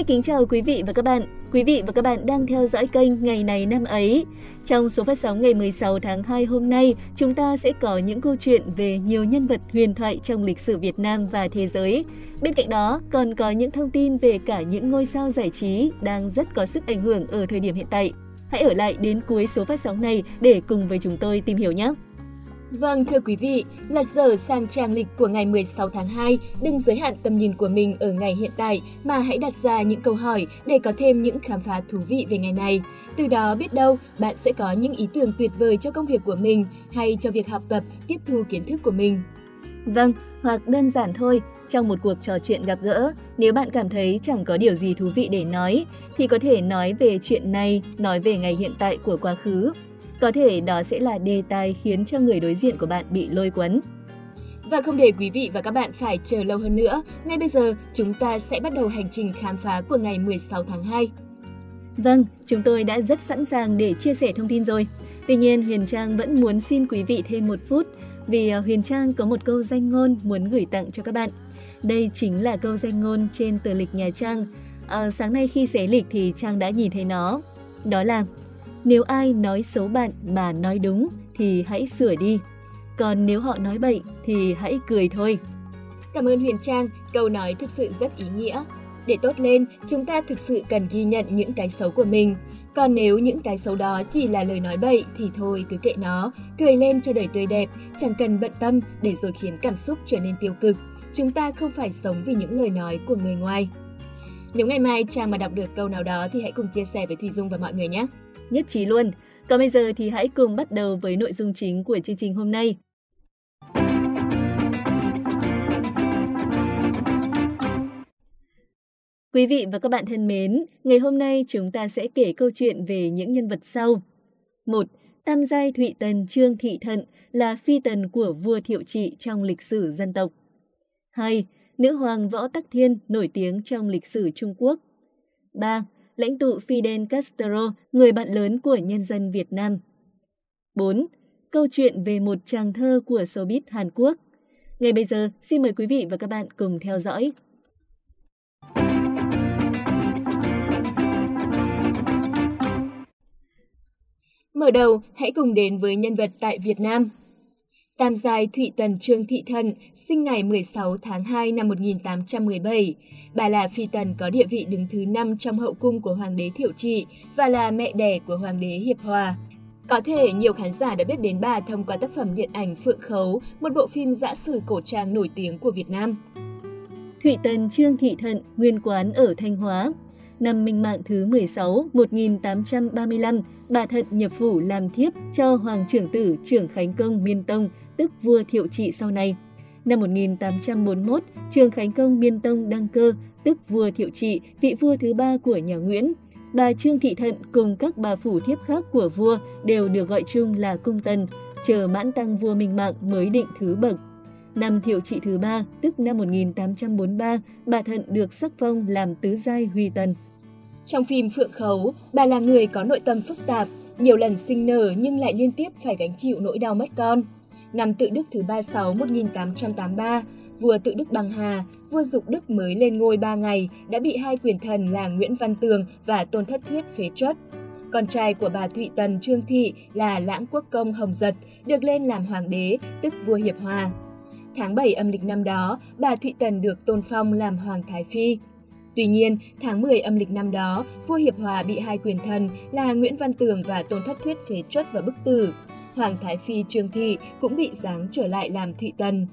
Xin kính chào quý vị và các bạn. Quý vị và các bạn đang theo dõi kênh Ngày này năm ấy. Trong số phát sóng ngày 16 tháng 2 hôm nay, chúng ta sẽ có những câu chuyện về nhiều nhân vật huyền thoại trong lịch sử Việt Nam và thế giới. Bên cạnh đó, còn có những thông tin về cả những ngôi sao giải trí đang rất có sức ảnh hưởng ở thời điểm hiện tại. Hãy ở lại đến cuối số phát sóng này để cùng với chúng tôi tìm hiểu nhé! Vâng, thưa quý vị, lật dở sang trang lịch của ngày 16 tháng 2, đừng giới hạn tầm nhìn của mình ở ngày hiện tại mà hãy đặt ra những câu hỏi để có thêm những khám phá thú vị về ngày này. Từ đó biết đâu bạn sẽ có những ý tưởng tuyệt vời cho công việc của mình hay cho việc học tập, tiếp thu kiến thức của mình. Vâng, hoặc đơn giản thôi, trong một cuộc trò chuyện gặp gỡ, nếu bạn cảm thấy chẳng có điều gì thú vị để nói, thì có thể nói về chuyện này, nói về ngày hiện tại của quá khứ, có thể đó sẽ là đề tài khiến cho người đối diện của bạn bị lôi cuốn. Và không để quý vị và các bạn phải chờ lâu hơn nữa, ngay bây giờ chúng ta sẽ bắt đầu hành trình khám phá của ngày 16 tháng 2. Vâng, chúng tôi đã rất sẵn sàng để chia sẻ thông tin rồi. Tuy nhiên, Huyền Trang vẫn muốn xin quý vị thêm một phút vì à, Huyền Trang có một câu danh ngôn muốn gửi tặng cho các bạn. Đây chính là câu danh ngôn trên tờ lịch nhà Trang. À, sáng nay khi xé lịch thì Trang đã nhìn thấy nó. Đó là nếu ai nói xấu bạn mà nói đúng thì hãy sửa đi. Còn nếu họ nói bậy thì hãy cười thôi. Cảm ơn Huyền Trang, câu nói thực sự rất ý nghĩa. Để tốt lên, chúng ta thực sự cần ghi nhận những cái xấu của mình. Còn nếu những cái xấu đó chỉ là lời nói bậy thì thôi cứ kệ nó, cười lên cho đời tươi đẹp, chẳng cần bận tâm để rồi khiến cảm xúc trở nên tiêu cực. Chúng ta không phải sống vì những lời nói của người ngoài. Nếu ngày mai Trang mà đọc được câu nào đó thì hãy cùng chia sẻ với Thùy Dung và mọi người nhé nhất trí luôn. Còn bây giờ thì hãy cùng bắt đầu với nội dung chính của chương trình hôm nay. Quý vị và các bạn thân mến, ngày hôm nay chúng ta sẽ kể câu chuyện về những nhân vật sau. 1. Tam giai Thụy Tần Trương Thị Thận là phi tần của vua Thiệu Trị trong lịch sử dân tộc. 2. Nữ hoàng Võ Tắc Thiên nổi tiếng trong lịch sử Trung Quốc. 3 lãnh tụ Fidel Castro, người bạn lớn của nhân dân Việt Nam. 4. Câu chuyện về một chàng thơ của showbiz Hàn Quốc. Ngay bây giờ, xin mời quý vị và các bạn cùng theo dõi. Mở đầu, hãy cùng đến với nhân vật tại Việt Nam. Tam giai Thụy Tần Trương Thị Thân sinh ngày 16 tháng 2 năm 1817. Bà là phi tần có địa vị đứng thứ 5 trong hậu cung của Hoàng đế Thiệu Trị và là mẹ đẻ của Hoàng đế Hiệp Hòa. Có thể nhiều khán giả đã biết đến bà thông qua tác phẩm điện ảnh Phượng Khấu, một bộ phim giã sử cổ trang nổi tiếng của Việt Nam. Thụy Tần Trương Thị Thận, nguyên quán ở Thanh Hóa. Năm minh mạng thứ 16, 1835, bà Thận nhập phủ làm thiếp cho Hoàng trưởng tử trưởng Khánh Công Miên Tông, tức vua Thiệu Trị sau này. Năm 1841, Trường Khánh Công Miên Tông đăng cơ, tức vua Thiệu Trị, vị vua thứ ba của nhà Nguyễn. Bà Trương Thị Thận cùng các bà phủ thiếp khác của vua đều được gọi chung là cung tần, chờ mãn tăng vua Minh Mạng mới định thứ bậc. Năm Thiệu Trị thứ ba, tức năm 1843, bà Thận được sắc phong làm tứ giai Huy Tần. Trong phim Phượng Khấu, bà là người có nội tâm phức tạp, nhiều lần sinh nở nhưng lại liên tiếp phải gánh chịu nỗi đau mất con năm tự Đức thứ 36 1883, vua tự Đức Bằng Hà, vua Dục Đức mới lên ngôi 3 ngày đã bị hai quyền thần là Nguyễn Văn Tường và Tôn Thất Thuyết phế truất. Con trai của bà Thụy Tần Trương Thị là Lãng Quốc Công Hồng Giật được lên làm hoàng đế, tức vua Hiệp Hòa. Tháng 7 âm lịch năm đó, bà Thụy Tần được tôn phong làm Hoàng Thái Phi. Tuy nhiên, tháng 10 âm lịch năm đó, vua Hiệp Hòa bị hai quyền thần là Nguyễn Văn Tường và Tôn Thất Thuyết phế truất và bức tử. Hoàng Thái Phi Trương Thị cũng bị giáng trở lại làm Thụy Tần.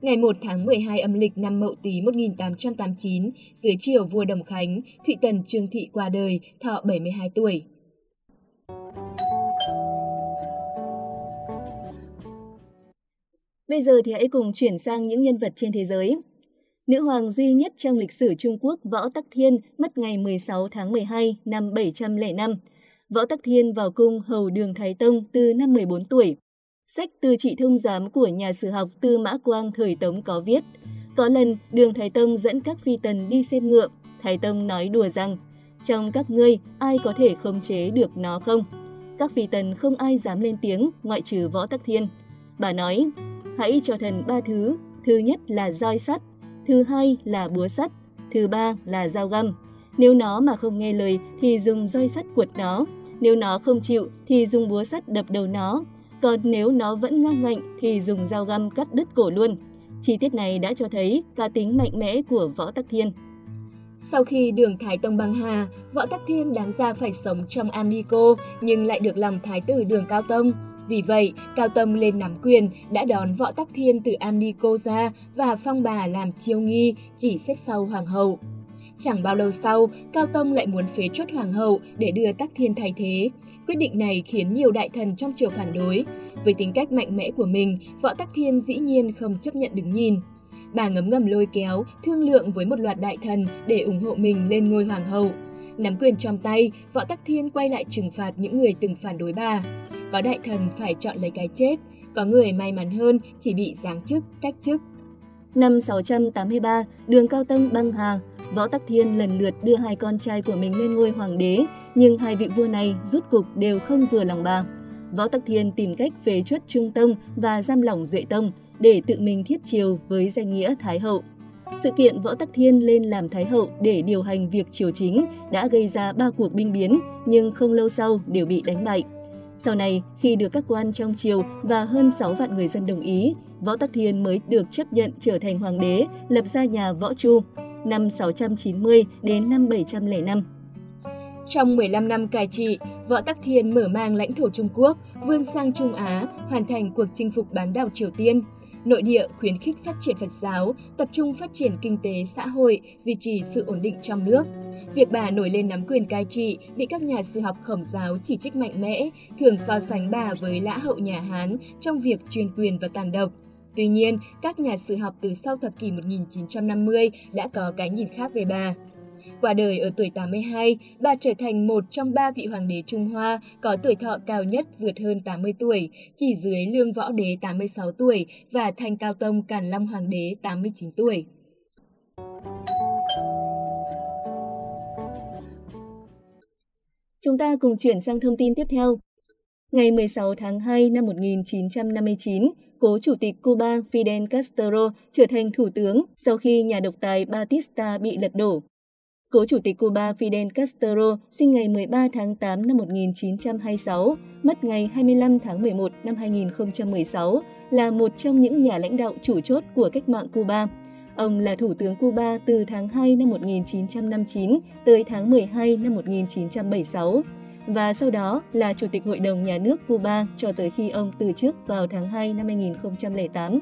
Ngày 1 tháng 12 âm lịch năm Mậu Tý 1889, dưới triều vua Đồng Khánh, Thụy Tần Trương Thị qua đời, thọ 72 tuổi. Bây giờ thì hãy cùng chuyển sang những nhân vật trên thế giới. Nữ hoàng duy nhất trong lịch sử Trung Quốc Võ Tắc Thiên mất ngày 16 tháng 12 năm 705. Võ Tắc Thiên vào cung hầu đường Thái Tông từ năm 14 tuổi. Sách từ trị thông giám của nhà sử học Tư Mã Quang thời Tống có viết, có lần đường Thái Tông dẫn các phi tần đi xem ngựa, Thái Tông nói đùa rằng, trong các ngươi ai có thể khống chế được nó không? Các phi tần không ai dám lên tiếng ngoại trừ Võ Tắc Thiên. Bà nói, hãy cho thần ba thứ, thứ nhất là roi sắt, thứ hai là búa sắt, thứ ba là dao găm. Nếu nó mà không nghe lời thì dùng roi sắt quật nó. Nếu nó không chịu thì dùng búa sắt đập đầu nó. Còn nếu nó vẫn ngang ngạnh thì dùng dao găm cắt đứt cổ luôn. Chi tiết này đã cho thấy cá tính mạnh mẽ của Võ Tắc Thiên. Sau khi đường Thái Tông băng hà, Võ Tắc Thiên đáng ra phải sống trong Amnico nhưng lại được làm thái tử đường Cao Tông. Vì vậy, Cao Tông lên nắm quyền đã đón Võ Tắc Thiên từ Amnico ra và phong bà làm chiêu nghi, chỉ xếp sau hoàng hậu. Chẳng bao lâu sau, Cao Tông lại muốn phế chốt hoàng hậu để đưa Tắc Thiên thay thế. Quyết định này khiến nhiều đại thần trong triều phản đối. Với tính cách mạnh mẽ của mình, Võ Tắc Thiên dĩ nhiên không chấp nhận đứng nhìn. Bà ngấm ngầm lôi kéo, thương lượng với một loạt đại thần để ủng hộ mình lên ngôi hoàng hậu. Nắm quyền trong tay, Võ Tắc Thiên quay lại trừng phạt những người từng phản đối bà. Có đại thần phải chọn lấy cái chết, có người may mắn hơn chỉ bị giáng chức, cách chức. Năm 683, đường Cao Tông băng hà, Võ Tắc Thiên lần lượt đưa hai con trai của mình lên ngôi hoàng đế, nhưng hai vị vua này rút cục đều không vừa lòng bà. Võ Tắc Thiên tìm cách phế truất Trung Tông và giam lỏng Duệ Tông để tự mình thiết triều với danh nghĩa Thái Hậu. Sự kiện Võ Tắc Thiên lên làm Thái Hậu để điều hành việc triều chính đã gây ra ba cuộc binh biến, nhưng không lâu sau đều bị đánh bại. Sau này, khi được các quan trong triều và hơn 6 vạn người dân đồng ý, Võ Tắc Thiên mới được chấp nhận trở thành hoàng đế, lập ra nhà Võ Chu, năm 690 đến năm 705. Trong 15 năm cai trị, Võ Tắc Thiên mở mang lãnh thổ Trung Quốc, vươn sang Trung Á, hoàn thành cuộc chinh phục bán đảo Triều Tiên. Nội địa khuyến khích phát triển Phật giáo, tập trung phát triển kinh tế xã hội, duy trì sự ổn định trong nước. Việc bà nổi lên nắm quyền cai trị bị các nhà sử học khổng giáo chỉ trích mạnh mẽ, thường so sánh bà với lã hậu nhà Hán trong việc truyền quyền và tàn độc. Tuy nhiên, các nhà sử học từ sau thập kỷ 1950 đã có cái nhìn khác về bà. Qua đời ở tuổi 82, bà trở thành một trong ba vị hoàng đế Trung Hoa có tuổi thọ cao nhất vượt hơn 80 tuổi, chỉ dưới Lương Võ Đế 86 tuổi và Thanh Cao Tông Càn Long Hoàng đế 89 tuổi. Chúng ta cùng chuyển sang thông tin tiếp theo. Ngày 16 tháng 2 năm 1959, cố chủ tịch Cuba Fidel Castro trở thành thủ tướng sau khi nhà độc tài Batista bị lật đổ. Cố chủ tịch Cuba Fidel Castro sinh ngày 13 tháng 8 năm 1926, mất ngày 25 tháng 11 năm 2016, là một trong những nhà lãnh đạo chủ chốt của cách mạng Cuba. Ông là Thủ tướng Cuba từ tháng 2 năm 1959 tới tháng 12 năm 1976 và sau đó là Chủ tịch Hội đồng Nhà nước Cuba cho tới khi ông từ chức vào tháng 2 năm 2008.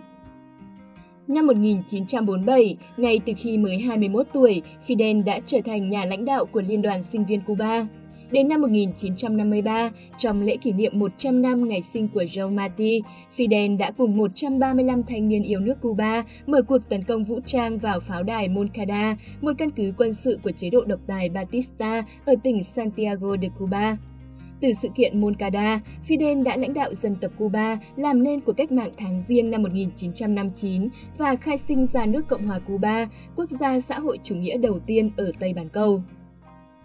Năm 1947, ngay từ khi mới 21 tuổi, Fidel đã trở thành nhà lãnh đạo của Liên đoàn Sinh viên Cuba. Đến năm 1953, trong lễ kỷ niệm 100 năm ngày sinh của Joe Marti, Fidel đã cùng 135 thanh niên yêu nước Cuba mở cuộc tấn công vũ trang vào pháo đài Moncada, một căn cứ quân sự của chế độ độc tài Batista ở tỉnh Santiago de Cuba. Từ sự kiện Moncada, Fidel đã lãnh đạo dân tộc Cuba làm nên cuộc cách mạng tháng Giêng năm 1959 và khai sinh ra nước Cộng hòa Cuba, quốc gia xã hội chủ nghĩa đầu tiên ở Tây Bán Cầu.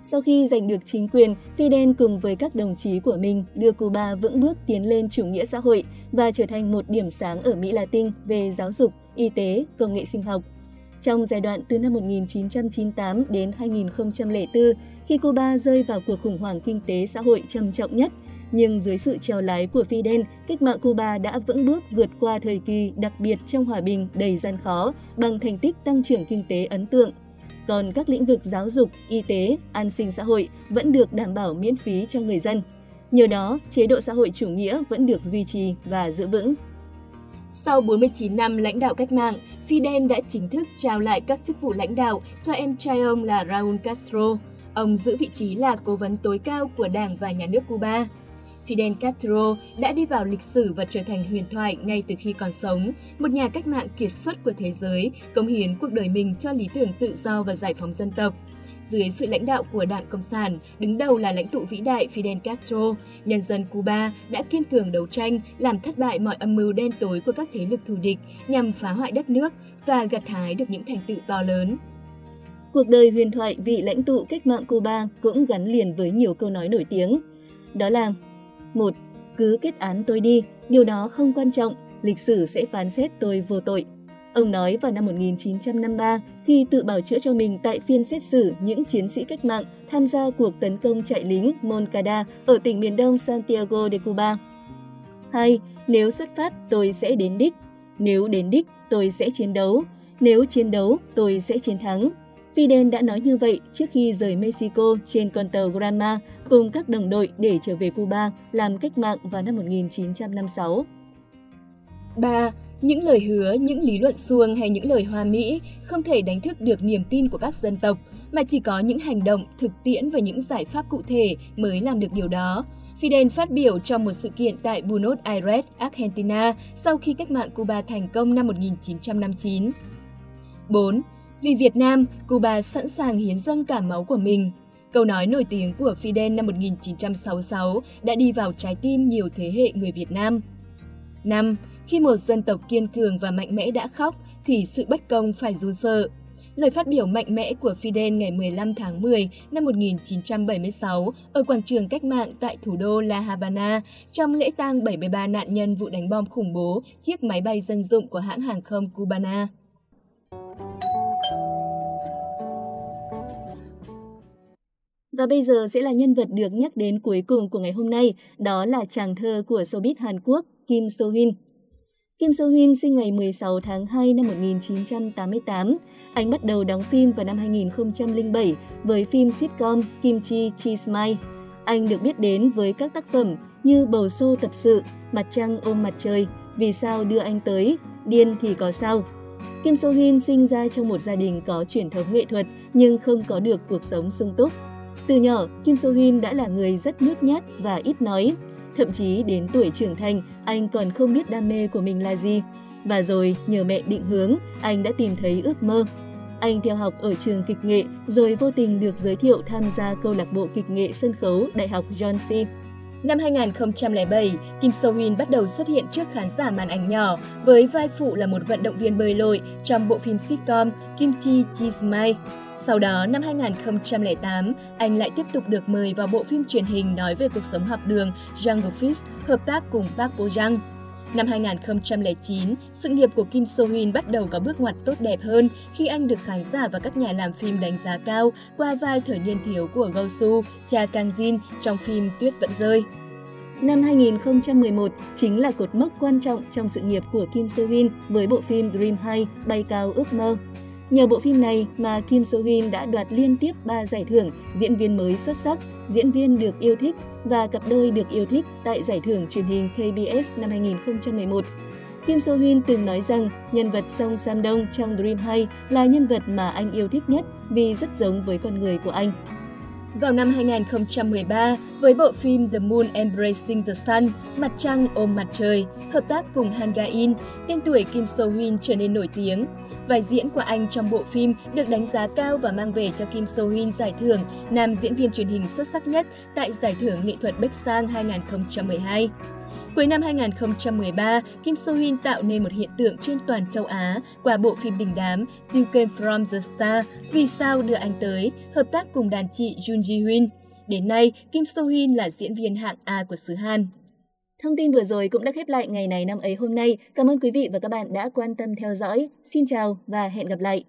Sau khi giành được chính quyền, Fidel cùng với các đồng chí của mình đưa Cuba vững bước tiến lên chủ nghĩa xã hội và trở thành một điểm sáng ở Mỹ Latin về giáo dục, y tế, công nghệ sinh học. Trong giai đoạn từ năm 1998 đến 2004, khi Cuba rơi vào cuộc khủng hoảng kinh tế xã hội trầm trọng nhất, nhưng dưới sự trèo lái của Fidel, cách mạng Cuba đã vững bước vượt qua thời kỳ đặc biệt trong hòa bình đầy gian khó bằng thành tích tăng trưởng kinh tế ấn tượng. Còn các lĩnh vực giáo dục, y tế, an sinh xã hội vẫn được đảm bảo miễn phí cho người dân. Nhờ đó, chế độ xã hội chủ nghĩa vẫn được duy trì và giữ vững. Sau 49 năm lãnh đạo cách mạng, Fidel đã chính thức trao lại các chức vụ lãnh đạo cho em trai ông là Raúl Castro. Ông giữ vị trí là cố vấn tối cao của Đảng và Nhà nước Cuba. Fidel Castro đã đi vào lịch sử và trở thành huyền thoại ngay từ khi còn sống, một nhà cách mạng kiệt xuất của thế giới, cống hiến cuộc đời mình cho lý tưởng tự do và giải phóng dân tộc. Dưới sự lãnh đạo của Đảng Cộng sản, đứng đầu là lãnh tụ vĩ đại Fidel Castro, nhân dân Cuba đã kiên cường đấu tranh, làm thất bại mọi âm mưu đen tối của các thế lực thù địch nhằm phá hoại đất nước và gặt hái được những thành tựu to lớn. Cuộc đời huyền thoại vị lãnh tụ cách mạng Cuba cũng gắn liền với nhiều câu nói nổi tiếng. Đó là một Cứ kết án tôi đi, điều đó không quan trọng, lịch sử sẽ phán xét tôi vô tội. Ông nói vào năm 1953, khi tự bảo chữa cho mình tại phiên xét xử những chiến sĩ cách mạng tham gia cuộc tấn công chạy lính Moncada ở tỉnh miền đông Santiago de Cuba. 2. Nếu xuất phát, tôi sẽ đến đích. Nếu đến đích, tôi sẽ chiến đấu. Nếu chiến đấu, tôi sẽ chiến thắng. Fidel đã nói như vậy trước khi rời Mexico trên con tàu Granma cùng các đồng đội để trở về Cuba làm cách mạng vào năm 1956. 3. Những lời hứa, những lý luận suông hay những lời hoa mỹ không thể đánh thức được niềm tin của các dân tộc, mà chỉ có những hành động, thực tiễn và những giải pháp cụ thể mới làm được điều đó. Fidel phát biểu trong một sự kiện tại Buenos Aires, Argentina sau khi cách mạng Cuba thành công năm 1959. 4. Vì Việt Nam, Cuba sẵn sàng hiến dâng cả máu của mình. Câu nói nổi tiếng của Fidel năm 1966 đã đi vào trái tim nhiều thế hệ người Việt Nam. 5. Khi một dân tộc kiên cường và mạnh mẽ đã khóc, thì sự bất công phải run sợ. Lời phát biểu mạnh mẽ của Fidel ngày 15 tháng 10 năm 1976 ở quảng trường cách mạng tại thủ đô La Habana trong lễ tang 73 nạn nhân vụ đánh bom khủng bố chiếc máy bay dân dụng của hãng hàng không Cubana. Và bây giờ sẽ là nhân vật được nhắc đến cuối cùng của ngày hôm nay, đó là chàng thơ của showbiz Hàn Quốc Kim So Hyun. Kim Soo Hyun sinh ngày 16 tháng 2 năm 1988. Anh bắt đầu đóng phim vào năm 2007 với phim sitcom Kim Chi Chi Smile. Anh được biết đến với các tác phẩm như Bầu Xô Tập sự, Mặt Trăng ôm mặt trời, Vì sao đưa anh tới, Điên thì có sao. Kim Soo Hyun sinh ra trong một gia đình có truyền thống nghệ thuật nhưng không có được cuộc sống sung túc. Từ nhỏ, Kim Soo Hyun đã là người rất nhút nhát và ít nói. Thậm chí đến tuổi trưởng thành, anh còn không biết đam mê của mình là gì. Và rồi, nhờ mẹ định hướng, anh đã tìm thấy ước mơ. Anh theo học ở trường kịch nghệ, rồi vô tình được giới thiệu tham gia câu lạc bộ kịch nghệ sân khấu Đại học John C. Năm 2007, Kim So Hyun bắt đầu xuất hiện trước khán giả màn ảnh nhỏ với vai phụ là một vận động viên bơi lội trong bộ phim sitcom Kim Chi Chi Smile. Sau đó, năm 2008, anh lại tiếp tục được mời vào bộ phim truyền hình nói về cuộc sống học đường Jungle Fish, hợp tác cùng Park Bo Young. Năm 2009, sự nghiệp của Kim So Hyun bắt đầu có bước ngoặt tốt đẹp hơn khi anh được khán giả và các nhà làm phim đánh giá cao qua vai thời niên thiếu của Go Su cha Kang Jin trong phim Tuyết vẫn rơi. Năm 2011 chính là cột mốc quan trọng trong sự nghiệp của Kim So Hyun với bộ phim Dream High, Bay cao ước mơ. Nhờ bộ phim này mà Kim So Hyun đã đoạt liên tiếp 3 giải thưởng diễn viên mới xuất sắc, diễn viên được yêu thích và cặp đôi được yêu thích tại giải thưởng truyền hình KBS năm 2011. Kim So Hyun từng nói rằng nhân vật Song Sam Dong trong Dream High là nhân vật mà anh yêu thích nhất vì rất giống với con người của anh. Vào năm 2013, với bộ phim The Moon Embracing the Sun, Mặt trăng ôm mặt trời, hợp tác cùng Han Ga-in, tên tuổi Kim So Hyun trở nên nổi tiếng. Vai diễn của anh trong bộ phim được đánh giá cao và mang về cho Kim So Hyun giải thưởng nam diễn viên truyền hình xuất sắc nhất tại Giải thưởng Nghệ thuật Bách Sang 2012. Cuối năm 2013, Kim So Hyun tạo nên một hiện tượng trên toàn châu Á qua bộ phim đình đám You Came From The Star, Vì sao đưa anh tới, hợp tác cùng đàn chị Jun Ji Hyun. Đến nay, Kim So Hyun là diễn viên hạng A của xứ Hàn. Thông tin vừa rồi cũng đã khép lại ngày này năm ấy hôm nay. Cảm ơn quý vị và các bạn đã quan tâm theo dõi. Xin chào và hẹn gặp lại.